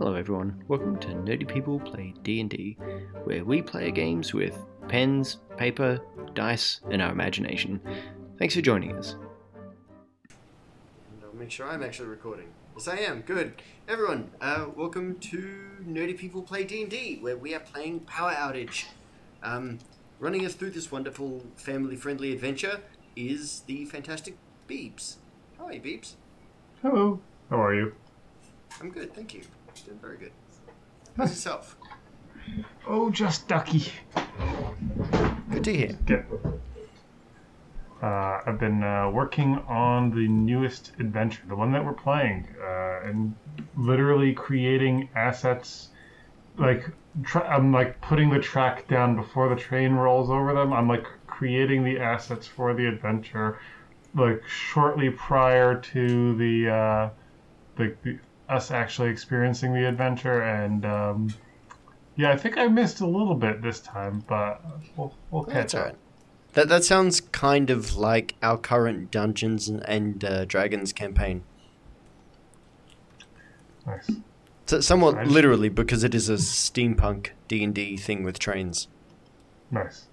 Hello everyone, welcome to Nerdy People Play D&D, where we play games with pens, paper, dice, and our imagination. Thanks for joining us. And I'll make sure I'm actually recording. Yes, I am. Good. Everyone, uh, welcome to Nerdy People Play D&D, where we are playing Power Outage. Um, running us through this wonderful family-friendly adventure is the fantastic Beebs. How are you, Beebs? Hello. How are you? I'm good, thank you. Doing very good. How's yourself? Oh, just ducky. Good to hear. Get. Uh, I've been uh, working on the newest adventure, the one that we're playing, uh, and literally creating assets. Like tra- I'm like putting the track down before the train rolls over them. I'm like creating the assets for the adventure, like shortly prior to the uh, the, the us actually experiencing the adventure, and um, yeah, I think I missed a little bit this time, but we'll, we'll catch That's up. alright. That, that sounds kind of like our current Dungeons and, and uh, Dragons campaign. Nice. So, somewhat Nice. literally, because it is a steampunk D&D thing with trains. Nice.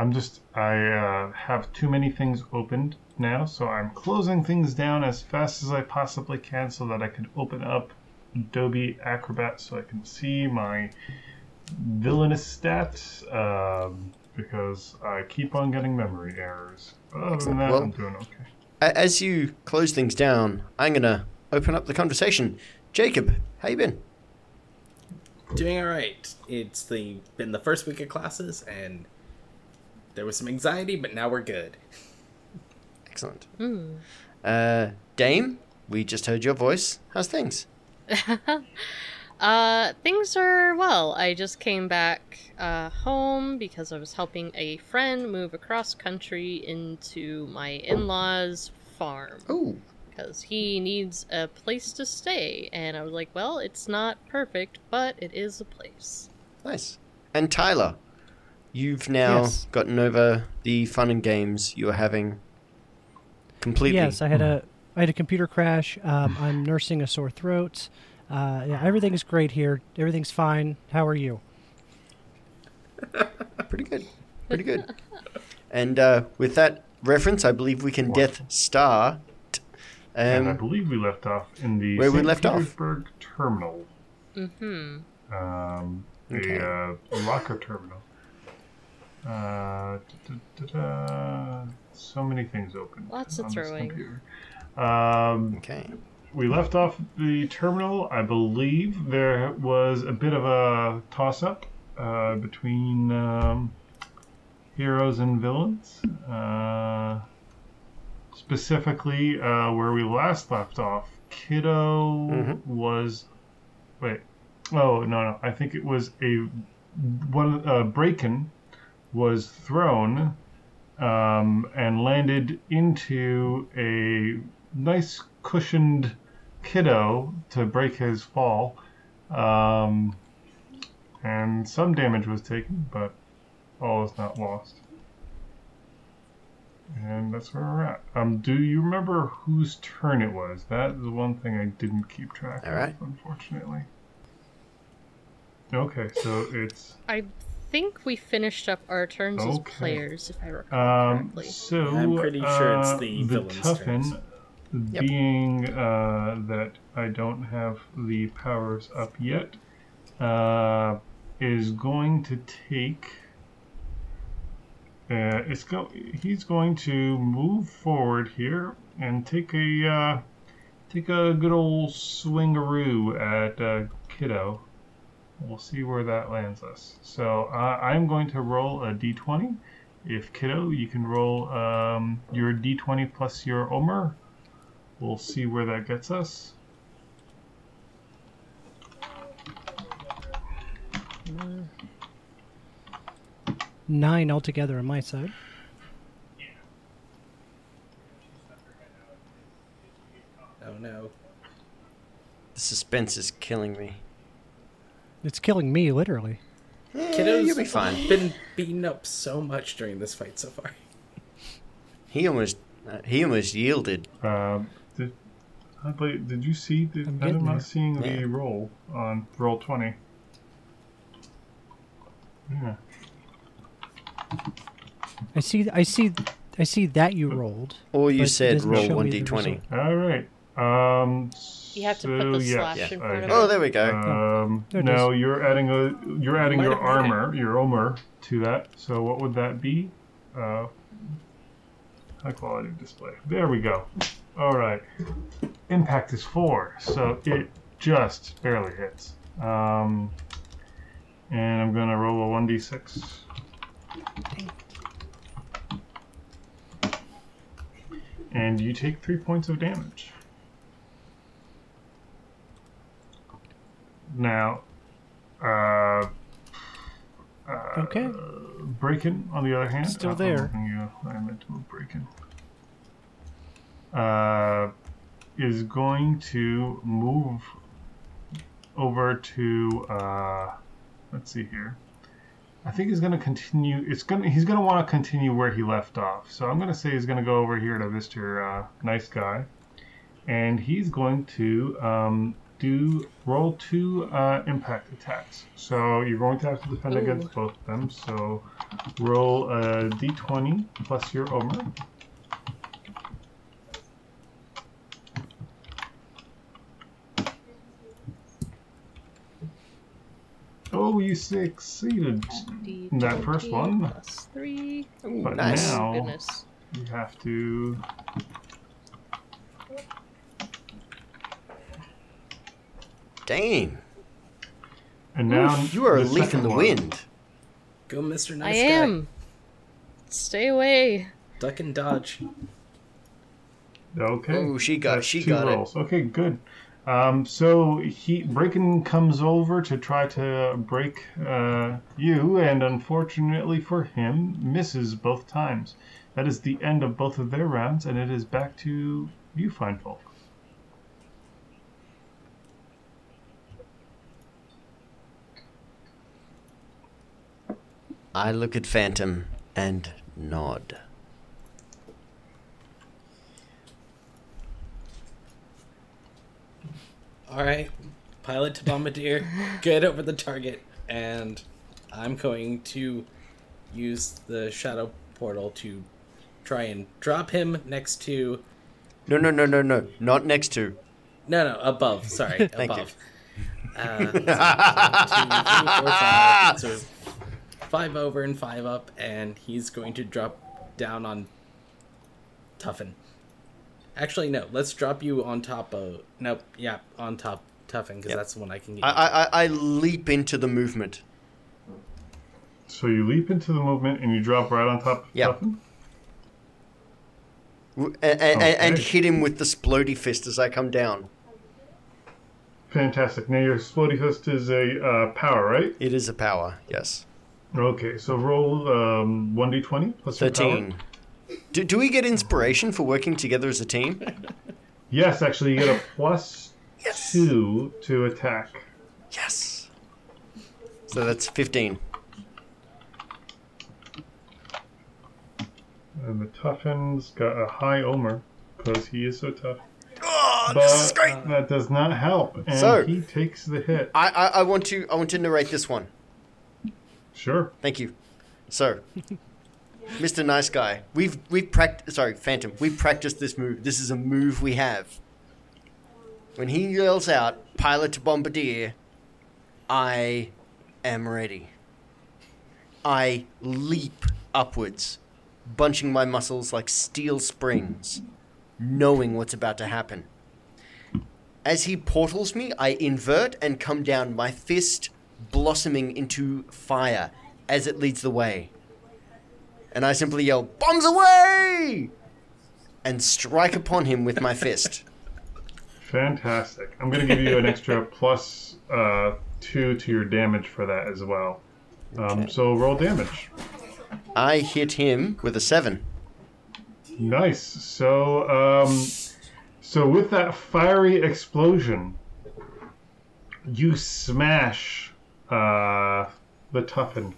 I'm just I uh, have too many things opened now, so I'm closing things down as fast as I possibly can so that I can open up Adobe Acrobat so I can see my villainous stats um, because I keep on getting memory errors. But other than that, Well- I'm doing okay. As you close things down, I'm gonna open up the conversation. Jacob, how you been? Doing all right. It's the been the first week of classes, and there was some anxiety, but now we're good. Excellent. Uh, Dame, we just heard your voice. How's things? Uh, things are well. I just came back uh, home because I was helping a friend move across country into my in-laws' farm Oh, because he needs a place to stay, and I was like, well, it's not perfect, but it is a place. nice. And Tyler, you've now Yes. gotten over the fun and games you were having completely. Yes, I had a I had a computer crash. Um, I'm nursing a sore throat. Uh, yeah, everything is great here. Everything's fine. How are you? Pretty good. Pretty good. and uh, with that reference, I believe we can Death Star. and I Um, believe we left off in the where we St. left off. Terminal. Mm-hmm. um, Okay. a uh, locker terminal. Uh, da-da-da-da. So many things open. Lots of throwing. computer. Um, okay. we left off the terminal. I believe there was a bit of a toss-up uh, between um, heroes and villains. Uh, specifically, uh, where we last left off, Kiddo Mhm. was. Wait. Oh no no! I think it was a one. Uh, Braken was thrown um, and landed into a nice cushioned kiddo to break his fall. Um, and some damage was taken, but all is not lost. And that's where we're at. Um, do you remember whose turn it was? That is the one thing I didn't keep track All right. of, unfortunately. Okay, so it's I think we finished up our turns as players, if I recall Um, correctly. so I'm pretty sure it's uh, the the villain's toughen. Yep. being uh, that I don't have the powers up yet, uh, is going to take. Uh, it's go. He's going to move forward here and take a uh, take a good old swingaroo at uh, Kiddo. We'll see where that lands us. So uh, I'm going to roll a d20. If Kiddo, you can roll um, your d20 plus your Omer. We'll see where that gets us. Nine altogether on my side. Oh no. The suspense is killing me. It's killing me, literally. Eh, Kiddo's you'll be fine. been beaten up so much during this fight so far. He almost uh, he almost yielded. Um, th- I believe- Did you see? Did, I'm I'm not there. seeing the roll on roll twenty. Yeah. I see. I see. I see that you rolled. Or you But it said doesn't roll show me one the d twenty. All right. Um. You have to so, put the yes, slash in I front of have. Oh, there we go. Um, There it no, you're adding a you're adding Might your have made armor, your armor to that. So what would that be? Uh, high quality display. There we go. All right. Impact is four, so it just barely hits. Um, and I'm gonna roll a one d six. And you take three points of damage. Now, uh, uh, Okay. Braken, on the other hand, Still uh, there. I'm moving you- I meant to move Braken. Uh, is going to move over to. Uh, let's see here. I think he's going to continue. It's going. He's going to want to continue where he left off. So I'm going to say he's going to go over here to Mister uh, Nice Guy, and he's going to um, do roll two uh, impact attacks. So you're going to have to defend Ooh. against both of them. So roll a d20 plus your armor. Oh, you succeeded. That first one. Plus three. Ooh, But nice. now- Goodness. You have to. Dang. And now You are a leaf in the one. wind. Go, Mr. Nice I Guy. am. Stay away. Duck and dodge. Okay. Oh, she got- That's she two got it. rolls. Okay, good. Um, so he Braken comes over to try to break uh, you, and unfortunately for him, misses both times. That is the end of both of their rounds, and it is back to you, Feinfolk. I look at Phantom and nod. All right, pilot to bombardier, get over the target, and I'm going to use the shadow portal to try and drop him next to. No, no, no, no, no. Not next to. No, no, above. Sorry, Thank you. above. Uh, so two, three, four, five. So five over and five up, and he's going to drop down on Tuffin. Actually, no. Let's drop you on top of. Nope. Yeah, on top Tuffin because Yep. that's the one I can get. I, I, I- I leap into the movement. So you leap into the movement and you drop right on top of Yeah. Tuffin? W- And, and, and hit him with the splody fist as I come down. Fantastic. Now your Splody Fist is a uh, power, right? It is a power, yes. Okay, so roll um, 1d20 plus your power. 13. Do, do we get inspiration for working together as a team? Yes, actually, you get a plus Yes. two to attack. Yes. So that's 15. And the Tuffin's got a high Omer because he is so tough. Oh, But this is great. that does not help, and So- he takes the hit. I, I, I want to I want to narrate this one. Sure. Thank you. So, Mr. Nice Guy, we've we've practiced. Sorry, Phantom. We've practiced this move. This is a move we have. When he yells out "Pilot to Bombardier," I am ready. I leap upwards, bunching my muscles like steel springs, knowing what's about to happen. As he portals me, I invert and come down, my fist blossoming into fire as it leads the way. And I simply yell, Bombs away! And strike upon him with my fist. Fantastic. I'm going to give you an extra plus uh, two to your damage for that as well. Um, Okay. so roll damage. I hit him with a seven. Nice. So, um, so with that fiery explosion, you smash uh, the Tuffin,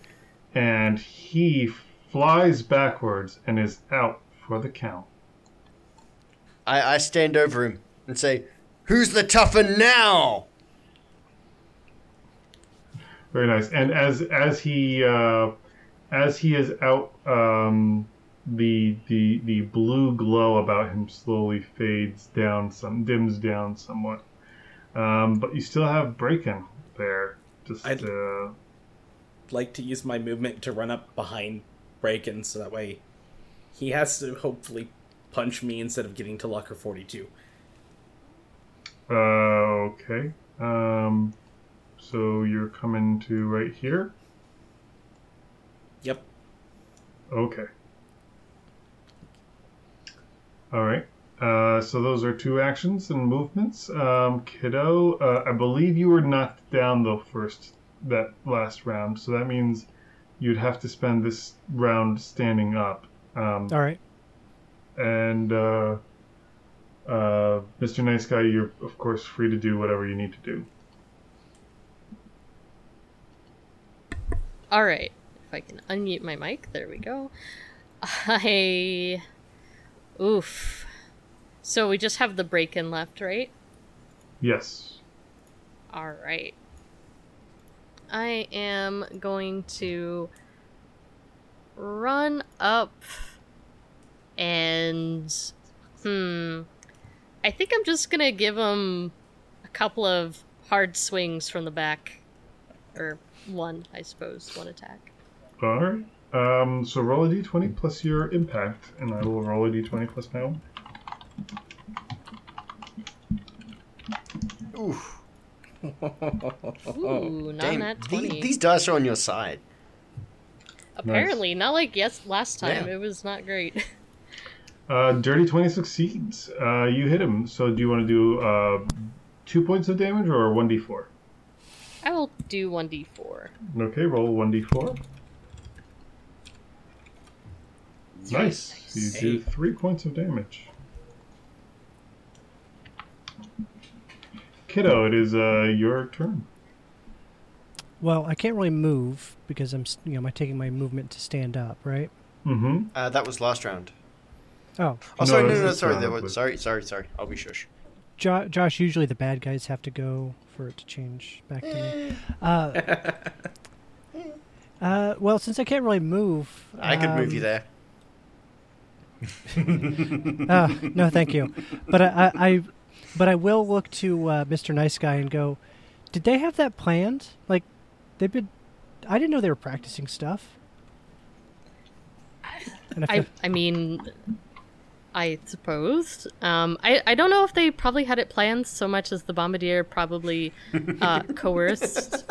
and he flies backwards and is out for the count. I, I stand over him. and say, "Who's the tougher now?" Very nice. And as as he uh, as he is out, um, the the the blue glow about him slowly fades down, some dims down somewhat. Um, but you still have Braken there. Just I'd- uh, like to use my movement to run up behind Braken so that way he has to hopefully punch me instead of getting to locker 42. uh, okay. Um, so you're coming to right here. Yep. Okay. All right. Uh, so those are two actions and movements. Um, kiddo, uh, I believe you were knocked down the first that last round, so that means you'd have to spend this round standing up. Um, All right. and uh, uh, Mr. Nice Guy, you're of course free to do whatever you need to do. All right. If I can unmute my mic, there we go. I. Oof. So we just have the break in left, right? Yes. All right. I am going to run up and hmm I think I'm just going to give him a couple of hard swings from the back or one, I suppose, one attack. All right. Um, so roll a d20 plus your impact, and I will roll a d20 plus my own. Oof. Ooh, not Damn. that the- 20. these dice are on your side. Apparently, not like yes last time. Yeah. It was not great. Uh, dirty 20 succeeds. Uh, you hit him. So do you want to do uh, two points of damage or 1d4? I will do 1d4. Okay, roll 1d4. Nice. So you do three points of damage. Kiddo, it is uh, your turn. Well, I can't really move because I'm, you know, I'm taking my movement to stand up, right? Mm-hmm. Uh, that was last round. Oh, Oh, sorry, no, this no, no, sorry. round, There but- sorry, sorry, sorry. I'll be shush. jo- Josh. Usually the bad guys have to go for it to change back to me. Uh, uh, well, since I can't really move, I could move you um, there. Uh, no, thank you. But I, I, I but I will look to uh, Mr. Nice Guy and go. Did they have that planned? Like, they've been. I didn't know they were practicing stuff. And if I I mean, I suppose. Um, I I don't know if they probably had it planned so much as the bombardier probably uh, coerced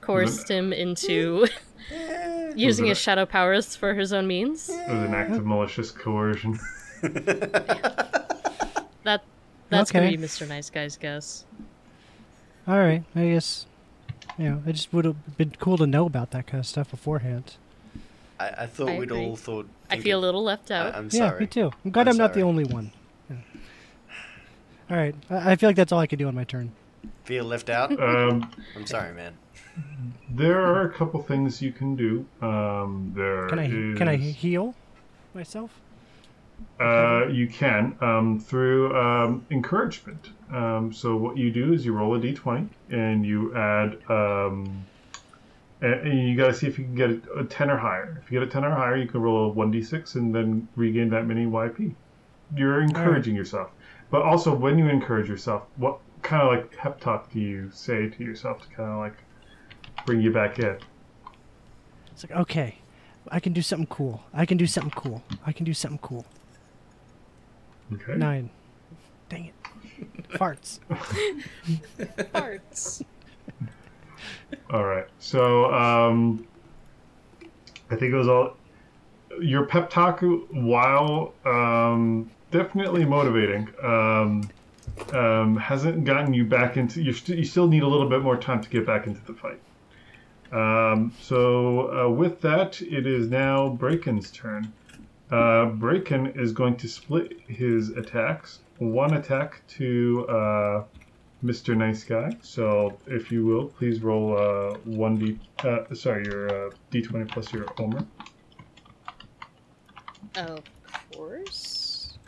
coerced him into using his shadow powers for his own means. It was an act of malicious coercion. That that's gonna be Mr. Nice Guy's guess. all right, I guess. You know, I just would have been cool to know about that kind of stuff beforehand. I, I thought I we'd agree. all thought. I feel a little left out. I, am sorry. yeah, me too. I'm glad I'm I'm, not the only one. Yeah. All right, I, I feel like that's all I could do on my turn. Feel left out? Um, I'm sorry, man. there are a couple things you can do. Um, there Can I can I heal myself? Uh, you can um, through um, encouragement. Um, so what you do is you roll a d20 and you add. Um, and, and you got to see if you can get a, a 10 or higher. If you get a 10 or higher, you can roll a 1d6 and then regain that many YP. You're encouraging yourself. But also, when you encourage yourself, what kind of like pep talk do you say to yourself to kind of like bring you back in? It's like okay, I can do something cool. I can do something cool. I can do something cool. Okay. Nine. Dang it. Farts. Parts. All right. So um, I think it was all your pep talk, while um, definitely motivating, um, um, hasn't gotten you back into. You, st- you still need a little bit more time to get back into the fight. Um, so uh, with that, it is now Braken's turn. Uh, Braken is going to split his attacks. One attack to uh, Mr. Nice Guy. So, if you will, please roll uh, one d. Uh, sorry, your uh, d20 plus your Omer. Of course.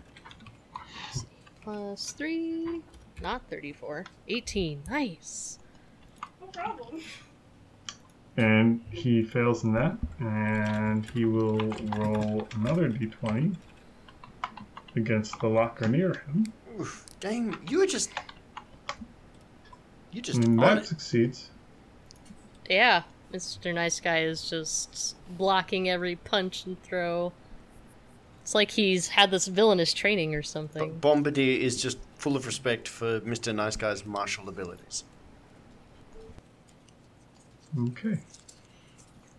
plus 3. Not 34. 18. Nice. No problem. And he fails in that, and he will roll another d20 against the locker near him, Oof, dang, you were just. You just and on that it. succeeds. Yeah, Mr. Nice Guy is just blocking every punch and throw. It's like he's had this villainous training or something. But Bombardier is just full of respect for Mr. Nice Guy's martial abilities. Okay.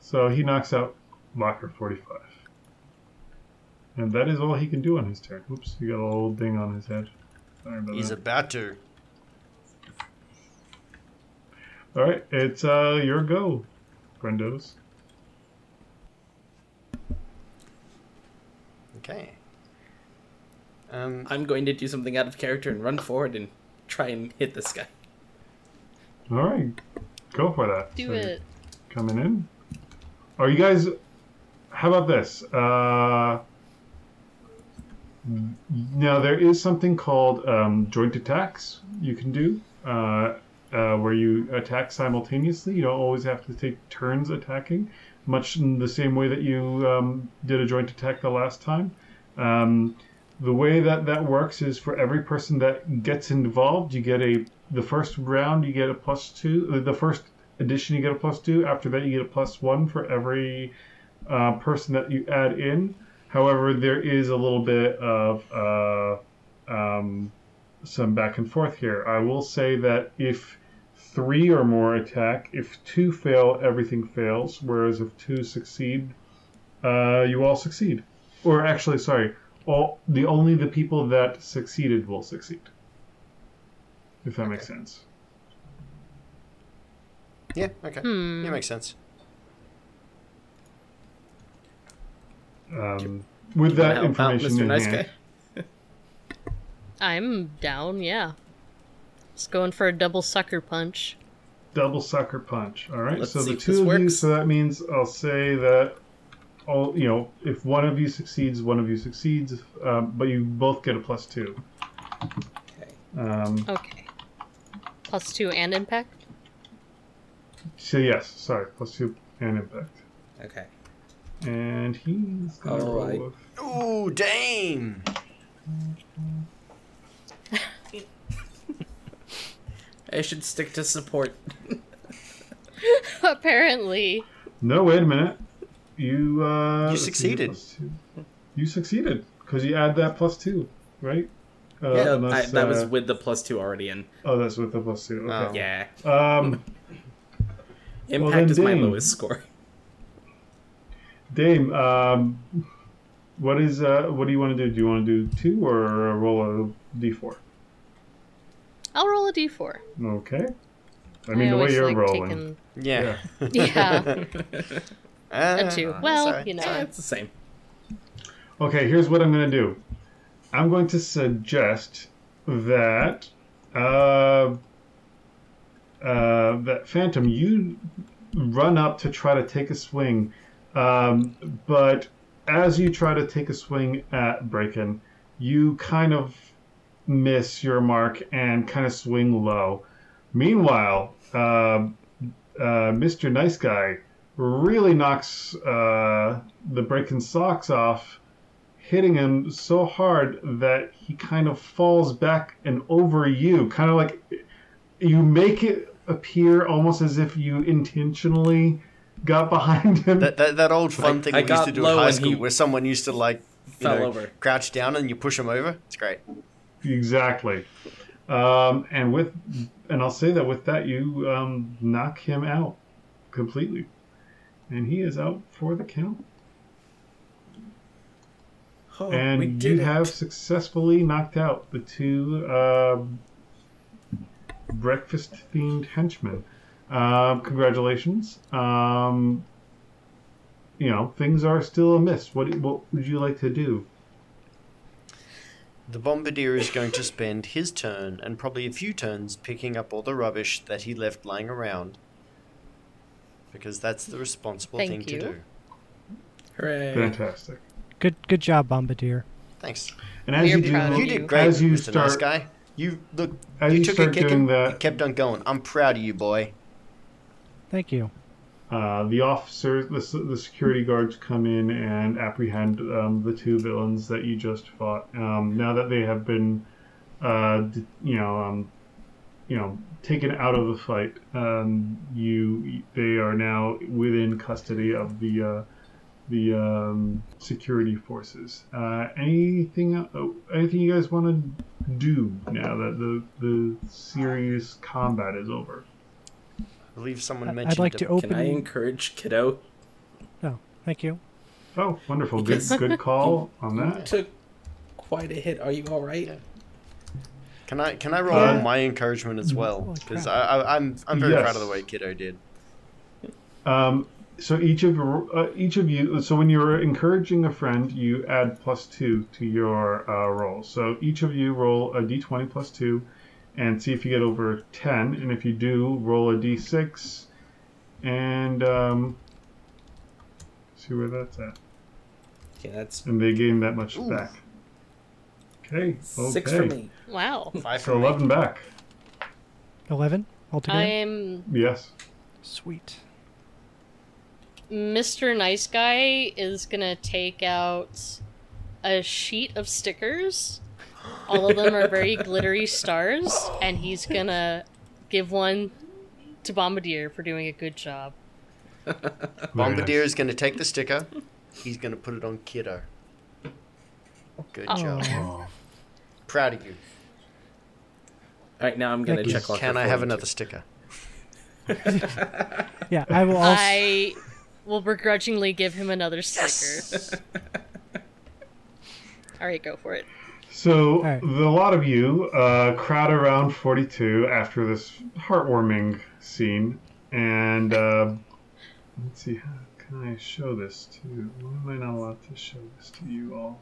So he knocks out Locker 45. And that is all he can do on his turn. Oops, he got a little ding on his head. Sorry about He's that. about to. All right, it's uh your go, Brendos. Okay. Um, I'm going to do something out of character and run forward and try and hit this guy. All right, go for that. Do So it. Coming in. Are you guys? How about this? Uh, now there is something called um, joint attacks you can do, uh, uh, where you attack simultaneously. You don't always have to take turns attacking, much in the same way that you um, did a joint attack the last time. Um, the way that that works is for every person that gets involved, you get a the first round you get a plus two. uh, The first edition you get a plus two. After that you get a plus one for every uh, person that you add in. However, there is a little bit of uh, um, some back and forth here. I will say that if three or more attack, if two fail, everything fails. Whereas if two succeed, uh, you all succeed. Or actually, sorry, all the only the people that succeeded will succeed. If that makes sense. yeah, okay. Hmm. Yeah, makes sense. Um, with that help information in Nice hand, I'm down, yeah. Just going for a double sucker punch. double sucker punch. All right. Let's so see the if two this of you. So that means I'll say that all you know. If one of you succeeds, one of you succeeds, um, but you both get a plus two. Okay. Um, Okay. Plus 2 and impact? so yes, sorry, plus two and impact. Okay. And he's gonna Oh, I- roll. Ooh, dang! I should stick to support. Apparently. No, wait a minute. You uh, You let's see, succeeded. plus two. You succeeded because you add that plus two, right? Uh, Yeah, I, unless, that was uh, with the plus two already in. oh, that's with the plus two. Oh. Yeah. Um, Impact then is my lowest score. Dame, um, what is uh, what do you want to do? Do you want to do two or roll a d4? I'll roll a d4. Okay. I mean, the way you're like rolling. taking- Yeah. Yeah, Ah, a 2. Well, sorry. you know. Yeah, it's the same. Okay, here's what I'm going to do. I'm going to suggest that uh, uh, that Phantom, you run up to try to take a swing, um, but as you try to take a swing at Braken, you kind of miss your mark and kind of swing low. Meanwhile, uh, uh, Mr. Nice Guy really knocks uh, the Braken socks off hitting him so hard that he kind of falls back and over you, kind of like you make it appear almost as if you intentionally got behind him. That, that, that old fun I- thing I we used to do in high school where someone used to like you fell know, over. crouch down and you push them over. It's great. exactly. Um, and with, and I'll say that with that, you um, knock him out completely, and he is out for the count. Oh, we and did you it. have successfully knocked out the two um breakfast themed henchmen. Um, congratulations. Um, you know things are still amiss. What what would you like to do? The bombardier is going to spend his turn and probably a few turns picking up all the rubbish that he left lying around. Because that's the responsible Thank thing you. to do. Hooray. Fantastic. Good good job, Bombardier. Thanks. And as you do, proud of You you. did great, as you Mr. Nice start, Guy. You look. as you you took start a kick doing and that, kept on going. I'm proud of you, boy. Thank you. Uh, the officers, the, the security guards come in and apprehend um, the two villains that you just fought. Um, now that they have been, uh, you know, um, you know, taken out of the fight, um, you they are now within custody of the uh, the um, security forces. Uh, anything, uh, anything you guys want to do now that the the serious combat is over? I believe someone I- mentioned. I'd like to a- open. Can I encourage Kiddo? Oh, thank you. Oh, wonderful! Good, good call on that. Took quite a hit. Are you all right? Can I can I roll Uh, my encouragement as well? Because crap. I, I, I'm I'm very Yes. proud of the way Kiddo did. Um, so each of uh, each of you. So when you're encouraging a friend, you add plus two to your uh, roll. So each of you roll a d20 plus two, and see if you get over ten. And if you do, roll a d6, and um, see where that's at. Okay, that's And they gain that much Ooh. back. Okay. Okay. six for me. Wow. Five So for me. eleven back. Eleven altogether. I'm Yes. Sweet. Mr. Nice Guy is gonna take out a sheet of stickers. All of them are very glittery stars, and he's gonna give one to Bombardier for doing a good job. Bombardier is going to take the sticker. He's going to put it on Kiddo. Good Oh. job. Proud of you. All right, now I'm gonna Thank check off. Can I have 42. another sticker? Yeah, I will also. I will begrudgingly give him another sticker. All right, go for it. So right. the, a lot of you uh, crowd around 42 after this heartwarming scene, and uh, let's see, how can I show this to? Why am I not allowed to show this to you all?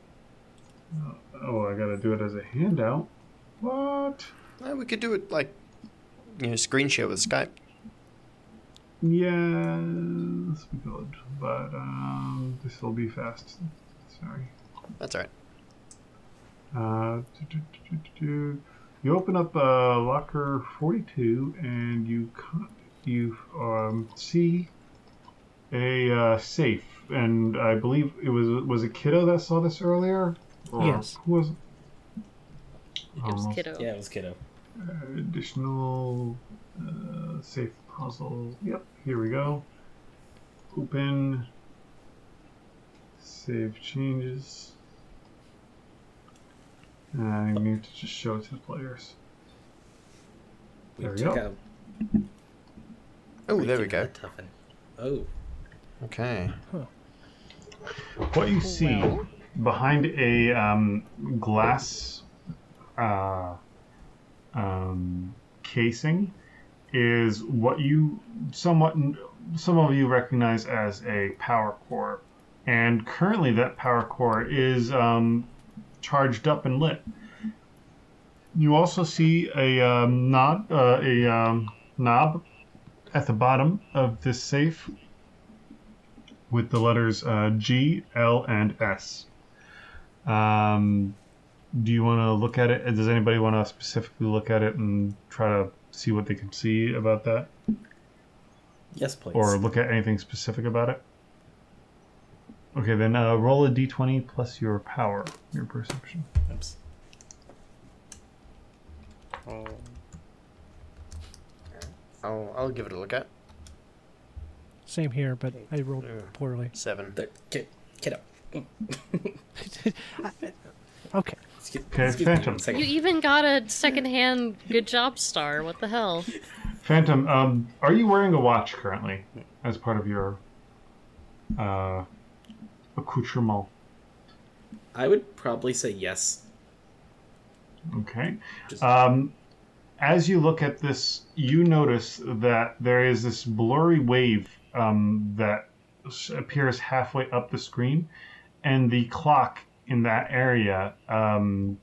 Oh, oh, I gotta do it as a handout. What? Uh, we could do it like, you know, screen share with Skype. Yes, we could, but um, this will be fast. Sorry. That's all right. Uh, do, do, do, do, do. You open up uh, locker 42 and you co- you um, see a uh, safe, and I believe it was was a kiddo that saw this earlier. Or Yes. Who was? It was Almost. kiddo. Yeah, it was Kiddo. Uh, additional uh, safe puzzle. Yep. Here we go. Open. Save changes. And I need to just show it to the players. There we took go. out Oh, there we go. Head Tuffin. Oh, Okay. What you see behind a um, glass uh, um, casing is what you somewhat some of you recognize as a power core, and currently that power core is um, charged up and lit. You also see a um, knob, uh, a um, knob at the bottom of this safe with the letters uh, G, L, and S. Um, do you want to look at it? Does anybody want to specifically look at it and try to see what they can see about that, yes, please. or look at anything specific about it? Okay, then uh, roll a d20 plus your power, your perception. Oops. I'll, I'll give it a look at. Same here, but I rolled Yeah. poorly. Seven. There, kid, kiddo. Okay. Excuse, Okay, excuse me Phantom. one second. You even got a secondhand good job star. What the hell? Phantom, um, are you wearing a watch currently as part of your uh, accoutrement? I would probably say yes. Okay. Um, as you look at this, you notice that there is this blurry wave um, that appears halfway up the screen, and the clock in that area um,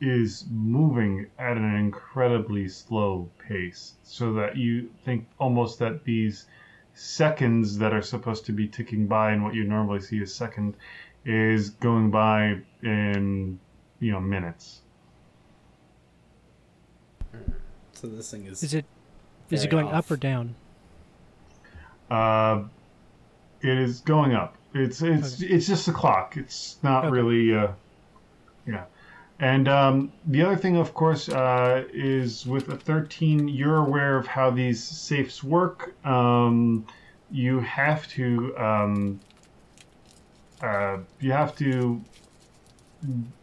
is moving at an incredibly slow pace, so that you think almost that these seconds that are supposed to be ticking by and what you normally see as second is going by in you know minutes. So this thing is. Is it is it going off. up or down? Uh, it is going up. It's it's it's just a clock. It's not Okay. really uh, yeah. And um, the other thing, of course, uh, is with a 13, you're aware of how these safes work. Um, you have to um, uh, you have to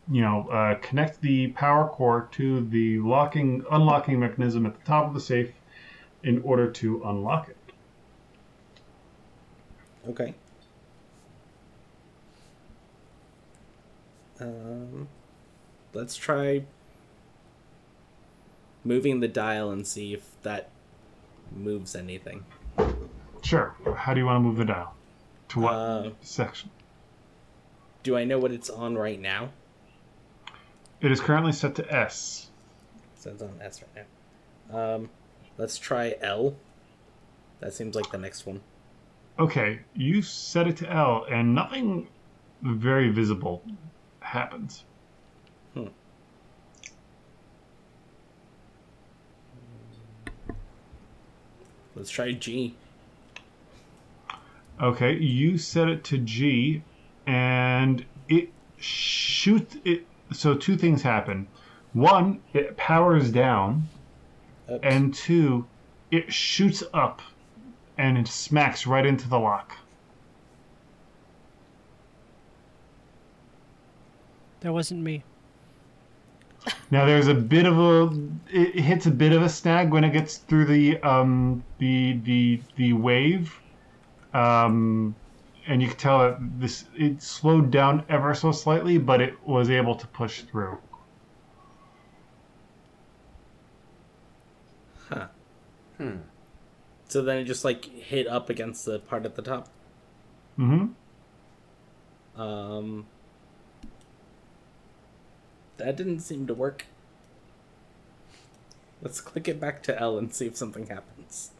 you know uh, connect the power core to the locking unlocking mechanism at the top of the safe in order to unlock it. Okay. Um, let's try moving the dial and see if that moves anything. Sure. How do you want to move the dial? To what Uh, section? do I know what it's on right now? It is currently set to S. So it's on S right now. Um, let's try L. That seems like the next one. Okay, you set it to L, and nothing very visible happens. Hmm. Let's try G. Okay, you set it to G, and it shoots it. So two things happen. One, it powers down, Oops. and two, it shoots up, and it smacks right into the lock. That wasn't me. Now there's a bit of a it hits a bit of a snag when it gets through the um the the the wave, um, and you can tell that this it slowed down ever so slightly, but it was able to push through. Huh. Hmm. So then it just like hit up against the part at the top. Mm-hmm. Um, that didn't seem to work. Let's click it back to L and see if something happens.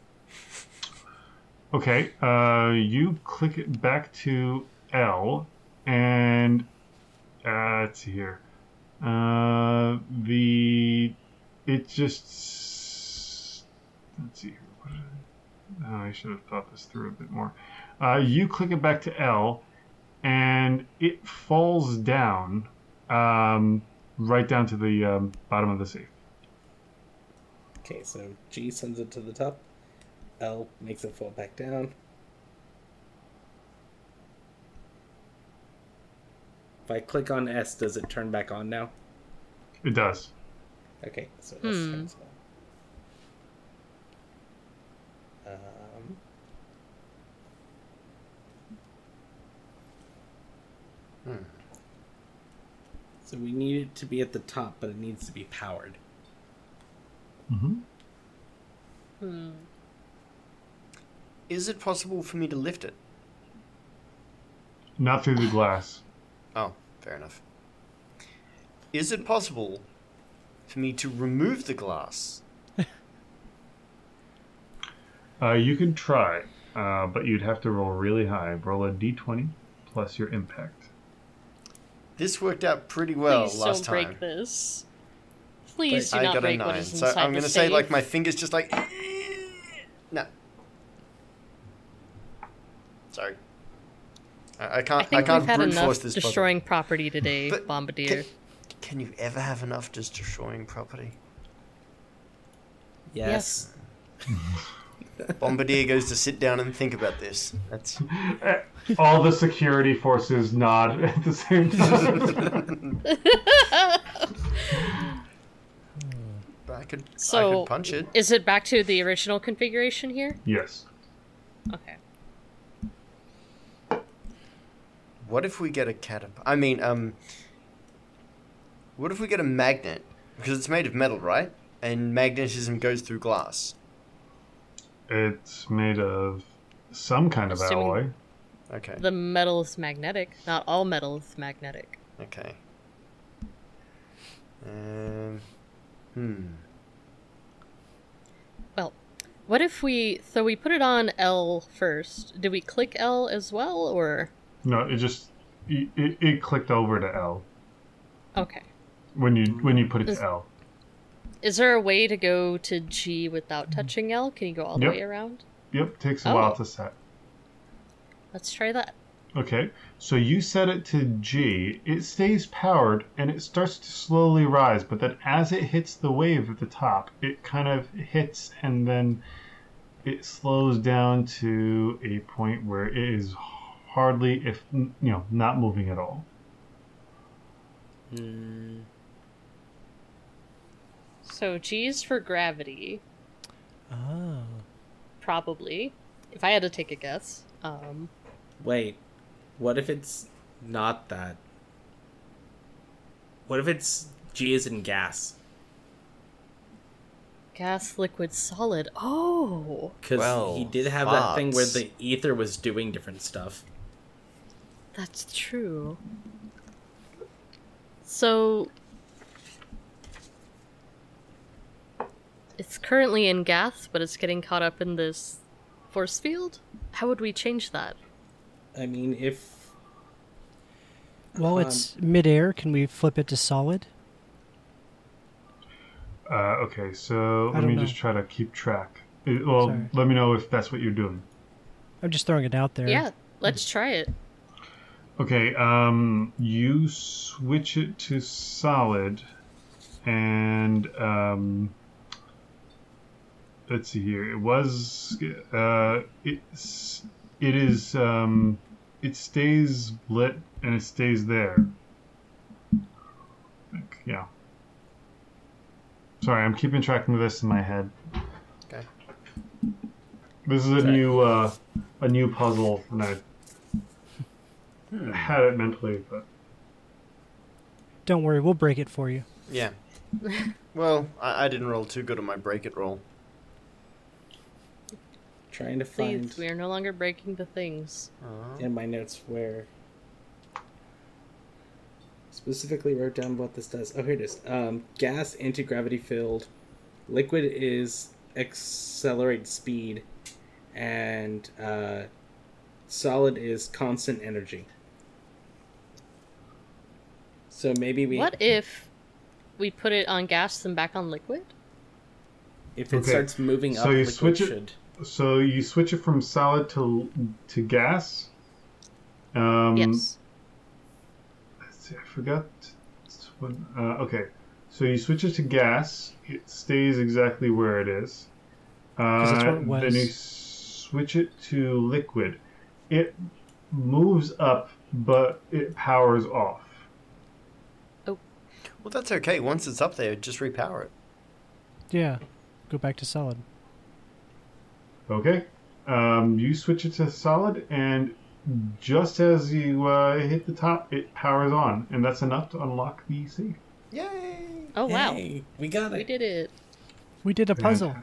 Okay, uh, you click it back to L, and uh, let's see here. Uh, the it just let's see here. Oh, I should have thought this through a bit more. Uh, you click it back to L, and it falls down, um, right down to the um, bottom of the safe. Okay, so G sends it to the top. L makes it fall back down. If I click on S, does it turn back on now? It does. Okay, so S Hmm. turns on. Um, Hmm. So we need it to be at the top, but it needs to be powered. Mm-hmm. Hmm. Is it possible for me to lift it? Not through the glass. Oh, fair enough. Is it possible for me to remove the glass? Uh, you can try, uh, but you'd have to roll really high. Roll a d20 plus your impact. This worked out pretty well Please last don't time. break this. Please do I not got a break what nine, is so inside I'm the gonna say like my fingers just like. No. Sorry. I, I can't. I think can't we've had brute enough force this puzzle. destroying property today, But Bombardier. Can, can you ever have enough just destroying property? Yes. Bombardier goes to sit down and think about this. That's All the security forces nod at the same time. I could. I So- could punch it. Is it back to the original configuration here? yes. Okay. What if we get a catapult? I mean, um. What if we get a magnet? Because it's made of metal, right? And magnetism goes through glass. It's made of some kind of Assuming- alloy. Okay. The metal is magnetic. Not all metal is magnetic. Okay. Um. Hmm. Well, what if we so we put it on L first? Did we click L as well or No, it just it, it, it clicked over to L Okay. when you when you put it Is- to L. Is there a way to go to G without touching L? Can you go all the Yep. way around? Yep, takes a Oh. while to set. Let's try that. Okay, so you set it to G. It stays powered and it starts to slowly rise, but then as it hits the wave at the top, it kind of hits and then it slows down to a point where it is hardly, if you know, not moving at all. Hmm. So G is for gravity, Oh. probably. If I had to take a guess. Um, Wait, what if it's not that? What if it's G is in gas? gas, liquid, solid. Oh, Because Well, he did have that thing where the ether was doing different stuff. that's true. So it's currently in gas, but it's getting caught up in this force field. How would we change that? I mean, if While Um, it's midair, can we flip it to solid? Uh, okay, so I let me know. just try to keep track. It- well, Sorry. let me know if that's what you're doing. I'm just throwing it out there. Yeah, let's try it. Okay, um, you switch it to solid, and um, let's see here. It was, uh, it's, it is, um, it stays lit and it stays there. Like, yeah. Sorry, I'm keeping track of this in my head. Okay. This is a Sorry. new, uh, a new puzzle, and I had it mentally, but Don't worry, we'll break it for you. Yeah. well, I, I didn't roll too good on my break it roll. Trying to find Please, we are no longer breaking the things. Uh, in my notes where specifically wrote down what this does. Oh, here it is. Um, gas anti gravity filled. Liquid is accelerate speed, and uh, solid is constant energy. So maybe we, What if we put it on gas then back on liquid? if it Okay, starts moving up, so up, you liquid switch it- should. So you switch it from solid to to gas. Um, yes. let's see, I forgot. it's when- Uh, okay, so you switch it to gas. It stays exactly where it is. Uh, that's what it was. Then you switch it to liquid. It moves up, but it powers off. Oh. Well, that's okay. Once it's up there, just repower it. Yeah. Go back to solid. Okay. Um, you switch it to solid, and just as you uh, hit the top, it powers on, and that's enough to unlock the safe. Yay! Oh wow, Hey, we got it. we did it. We did a puzzle.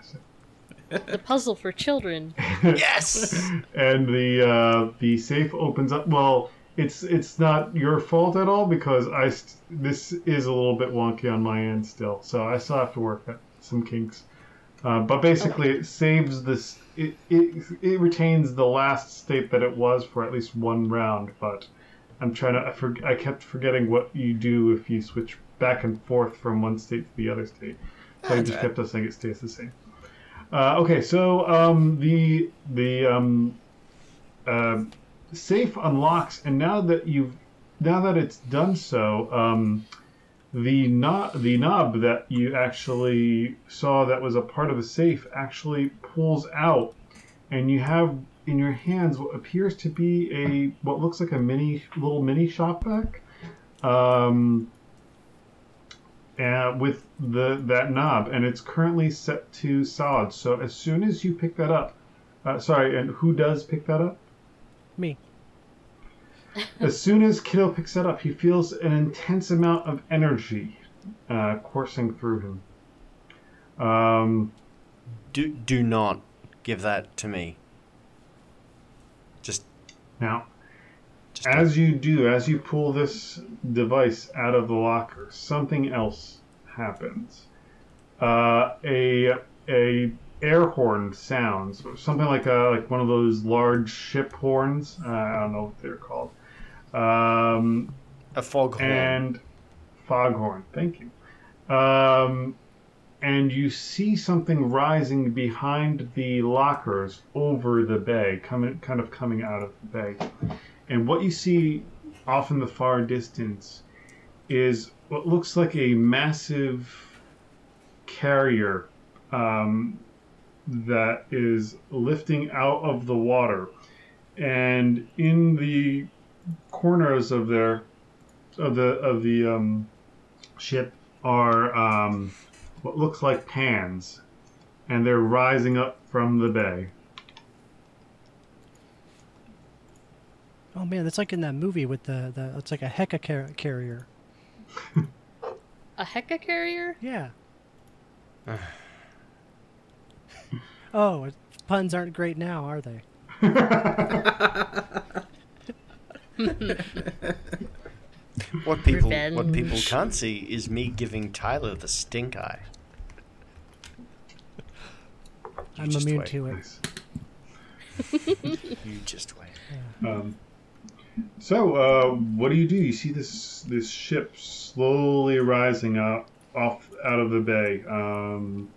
The puzzle for children. Yes! and the uh, the safe opens up. Well, it's it's not your fault at all because I st- this is a little bit wonky on my end still, so I still have to work at some kinks. Uh, but basically, it saves this. It, it it retains the last state that it was for at least one round. But I'm trying to. I, for, I kept forgetting what you do if you switch back and forth from one state to the other state. So I just right. kept us saying it stays the same. Uh, okay, so um, the the um, uh, safe unlocks, and now that you've now that it's done so, um, the knob the knob that you actually saw that was a part of the safe actually pulls out, and you have in your hands what appears to be a what looks like a mini little mini shop vac. Um, uh, with the that knob, and it's currently set to solid. So as soon as you pick that up, uh, sorry, and who does pick that up? Me. As soon as Kiddo picks that up, he feels an intense amount of energy uh, coursing through him. Um, Do do not give that to me. Just now, just as you do, as you pull this device out of the locker, something else happens. Uh, a a air horn sounds, something like a like one of those large ship horns. Uh, I don't know what they're called. Um, A foghorn. and foghorn. Thank you. Um, and you see something rising behind the lockers over the bay, coming kind of coming out of the bay. And what you see off in the far distance is what looks like a massive carrier um, that is lifting out of the water. And in the corners of their of the of the um, ship are um, what looks like pans, and they're rising up from the bay. Oh man, that's like in that movie with the, the it's like a Hecka car- carrier. A Hecka carrier? Yeah. oh, puns aren't great now, are they? what people what people can't see is me giving Tyler the stink eye. I'm immune wait. to it. You just wait. Um, so, uh, what do you do? You see this this ship slowly rising out off out of the bay. Um,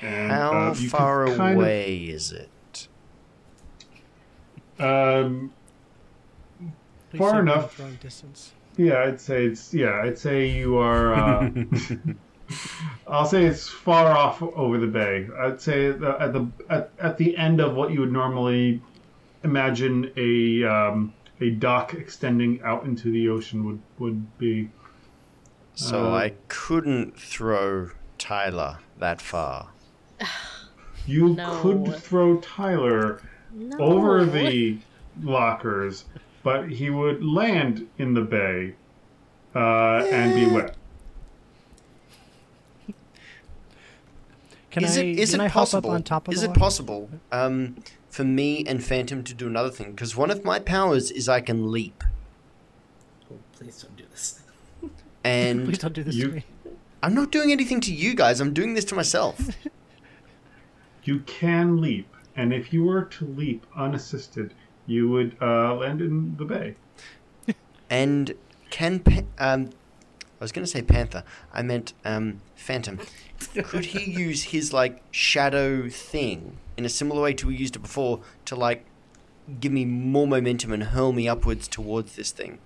and, How uh, far kind of- away is it? um, Please Far enough. throwing distance. Yeah, I'd say it's yeah, I'd say you are. Uh, I'll say it's far off over the bay. I'd say the, at the at, at the end of what you would normally imagine a um, a dock extending out into the ocean would would be. So Uh, I couldn't throw Tyler that far. You No. could throw Tyler No. over the lockers, but he would land in the bay uh, and be wet. Can is I it is can it I possible? hop up on top of is the it locker? possible um, for me and Phantom to do another thing? Because one of my powers is I can leap, Oh, please don't do this. and Please don't do this You- to me. I'm not doing anything to you guys. I'm doing this to myself. You can leap, and if you were to leap unassisted, you would uh, land in the bay. And can um, I was going to say Panther. I meant um, Phantom. Could he use his like shadow thing in a similar way to we used it before to like give me more momentum and hurl me upwards towards this thing?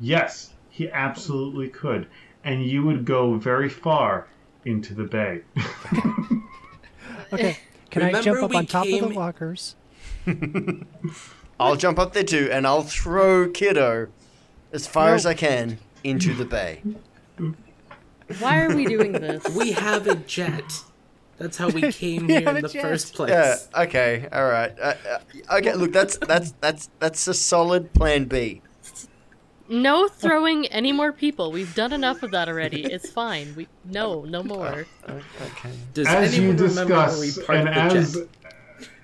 Yes, he absolutely could, and you would go very far into the bay. Okay. Can I jump up on top of the came- lockers? I'll jump up there too, and I'll throw Kiddo as far No. as I can into the bay. Why are we doing this? We have a jet. That's how we came We here in the jet. first place. Yeah. Okay. All right. Uh, uh, okay. Look, that's that's that's that's a solid plan B. No throwing any more people. We've done enough of that already. It's fine. We no, no more. Uh, okay. Does as you anyone remember we discuss, parked and the as jet?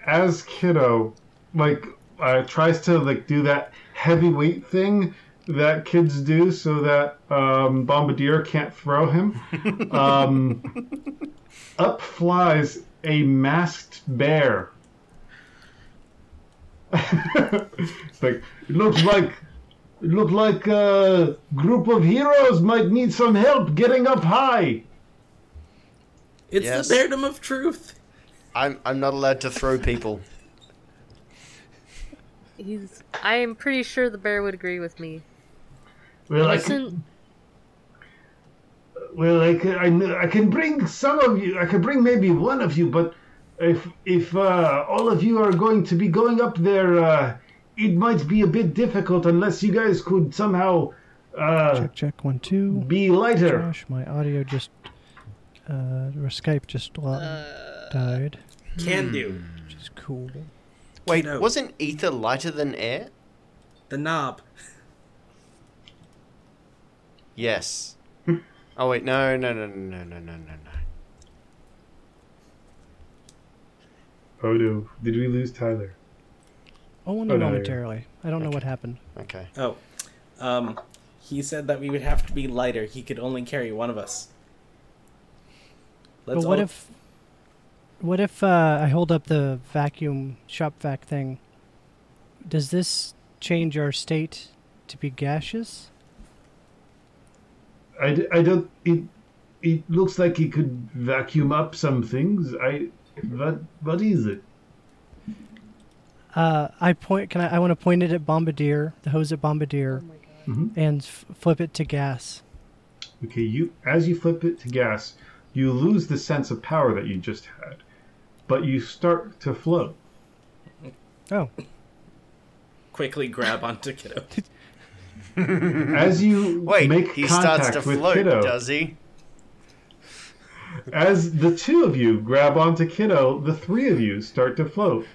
As Kiddo like uh, tries to like do that heavyweight thing that kids do so that um, Bombardier can't throw him. um, up flies a masked bear. It's like it looks like it looks like a group of heroes might need some help getting up high. It's Yes. the Beardom of Truth. I'm I'm not allowed to throw people. He's. I am pretty sure the bear would agree with me. Well, I can, well, I can, I, I can bring some of you. I can bring maybe one of you, but if if uh, all of you are going to be going up there, uh, it might be a bit difficult unless you guys could somehow uh, Check check one two. be lighter. Josh, my audio just uh or Skype just lo- died, Can do. which is cool. Wait, Kiddo. wasn't ether lighter than air? The knob. Yes. oh wait, no, no, no, no, no, no, no, no. Oh no! Did we lose Tyler? Only Oh, no, momentarily. I don't know what happened. Okay. Oh. Um, he said that we would have to be lighter. He could only carry one of us. Let's but what all- if what if uh, I hold up the vacuum shop vac thing? Does this change our state to be gaseous? I, d- I don't. It it looks like it could vacuum up some things. I what what is it? Uh, I point. Can I? I want to point it at Bombardier, the hose at Bombardier, Mhm. and f- flip it to gas. Okay, you as you flip it to gas, you lose the sense of power that you just had, but you start to float. Oh, Quickly grab onto Kiddo. As you Wait, make he contact starts to with float, Kiddo, does he? as the two of you grab onto Kiddo, the three of you start to float.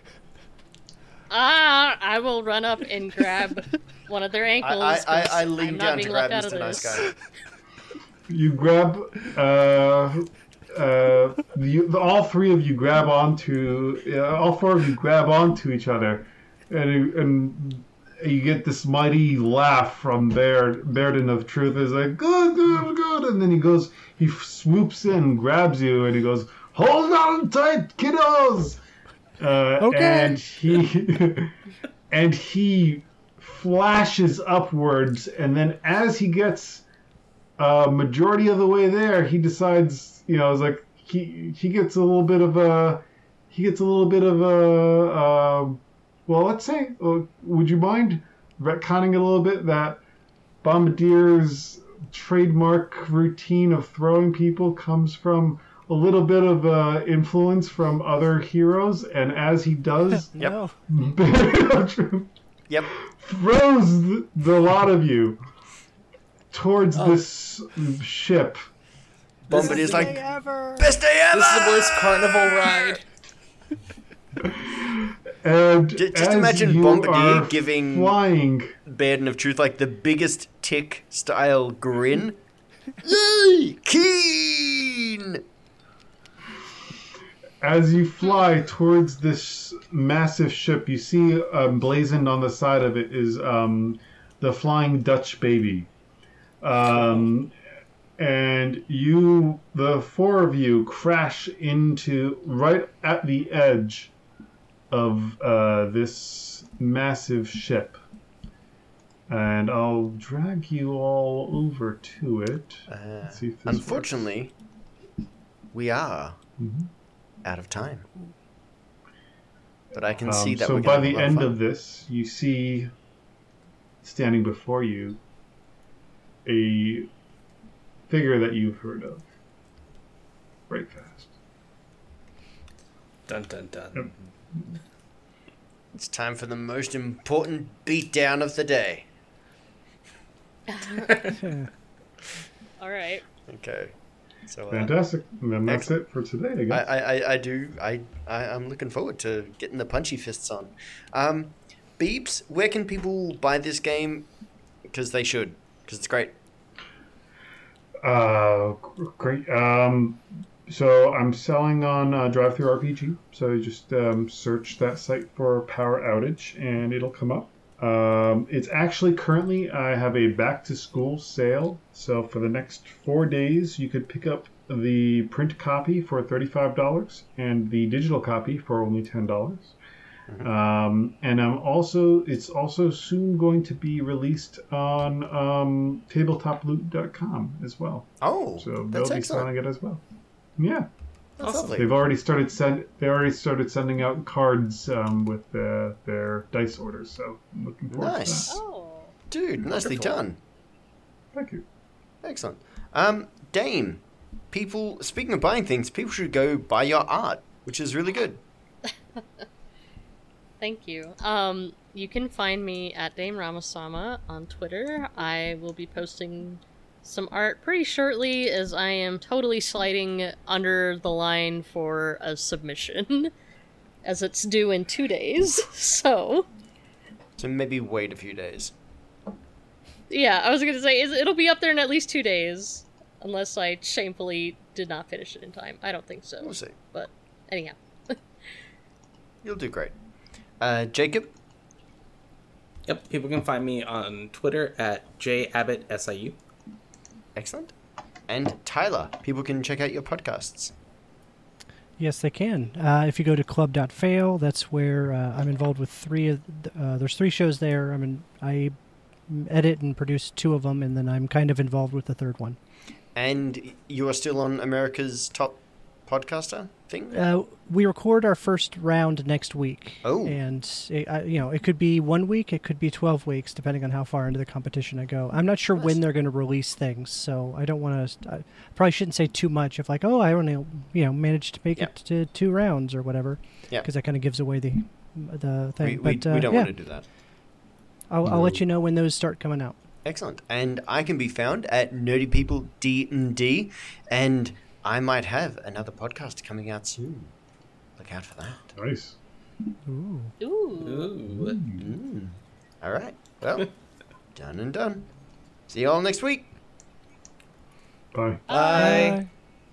Ah, I will run up and grab one of their ankles. I, I, 'cause I I'm lean not down being to grab left out Mr. of Nice this. Guy. You grab, uh, uh, you, all three of you grab onto, uh, all four of you grab onto each other, and and you get this mighty laugh from Baird. Bairden of Truth is like, good, good, good, and then he goes, he swoops in, grabs you, and he goes, hold on tight, kiddos. Uh, Okay. And he, and he flashes upwards, and then as he gets a majority of the way there, he decides, you know, it's like he he gets a little bit of a he gets a little bit of a uh, well, let's say, uh, would you mind retconning a little bit that Bombardier's trademark routine of throwing people comes from a little bit of uh, influence from other heroes, and as he does, Yep. no. Baron Yep. throws the, the lot of you towards Oh. this ship. Bombardier's like, ever. best day ever! This is the worst carnival ride. And Ju- just imagine you Bombardier giving- flying. Bairden of Truth, like the biggest tick style grin. Yay! Keen! As you fly towards this massive ship, you see um, blazoned on the side of it is um, the Flying Dutch Baby. Um, and you, the four of you, crash into right at the edge of uh, this massive ship. And I'll drag you all over to it. Uh, Let's see if this unfortunately, we are Mhm. out of time. But I can see Um, that so by the have a lot end fun. of this, you see standing before you a figure that you've heard of. Break fast. Dun dun dun. Yep. It's time for the most important beatdown of the day. All right. Okay. So uh, Fantastic. And then that's it for today, I I, guess. I, I, I do I, I I'm looking forward to getting the punchy fists on. Um, Beeps, where can people buy this game? Because they should, because it's great. Uh, great. Um, so I'm selling on uh, DriveThruRPG. So you just um, search that site for Power Outage, and it'll come up. Um, it's actually currently I have a back to school sale. So for the next four days, you could pick up the print copy for thirty-five dollars and the digital copy for only ten dollars. Um, and I'm also it's also soon going to be released on um, tabletoploot.com as well. Oh, So they'll that's be excellent. selling it as well. Yeah, That's Awesome. lovely. they've already started send they already started sending out cards um, with uh, their dice orders. So I'm looking forward Nice. to that. Oh. Dude, nicely Wonderful. done. Thank you. Excellent. Um, Dame, people, speaking of buying things, people should go buy your art, which is really good. Thank you. Um, you can find me at Dame Ramasama on Twitter. I will be posting some art pretty shortly as I am totally sliding under the line for a submission as it's due in two days. So, So maybe wait a few days. yeah, I was gonna say it'll be up there in at least two days, unless I shamefully did not finish it in time. I don't think so. We'll see. But anyhow, You'll do great. Uh, Jacob, Yep, people can find me on Twitter at jabbottsiu. excellent. And Tyler, people can check out your podcasts. Yes, they can. Uh, if you go to club.fail, that's where uh, I'm involved with three. Of, th- uh, there's three shows there. I mean, I edit and produce two of them, and then I'm kind of involved with the third one. And you are still on America's top podcaster thing? Uh, we record our first round next week. Oh. And, it, uh, you know, it could be one week, it could be 12 weeks, depending on how far into the competition I go. I'm not sure when they're going to release things, so I don't want to. I probably shouldn't say too much of like, oh, I only, you know, managed to make Yeah. it to two rounds or whatever. Yeah. Because that kind of gives away the the thing. We, we, but, uh, we don't yeah, want to do that. I'll, I'll let you know when those start coming out. Excellent. And I can be found at Nerdy People D and D, and I might have another podcast coming out soon. Look out for that. Nice. Ooh. Ooh. Ooh. Mm. All right. Well, done and done. See you all next week. Bye. Bye. Bye.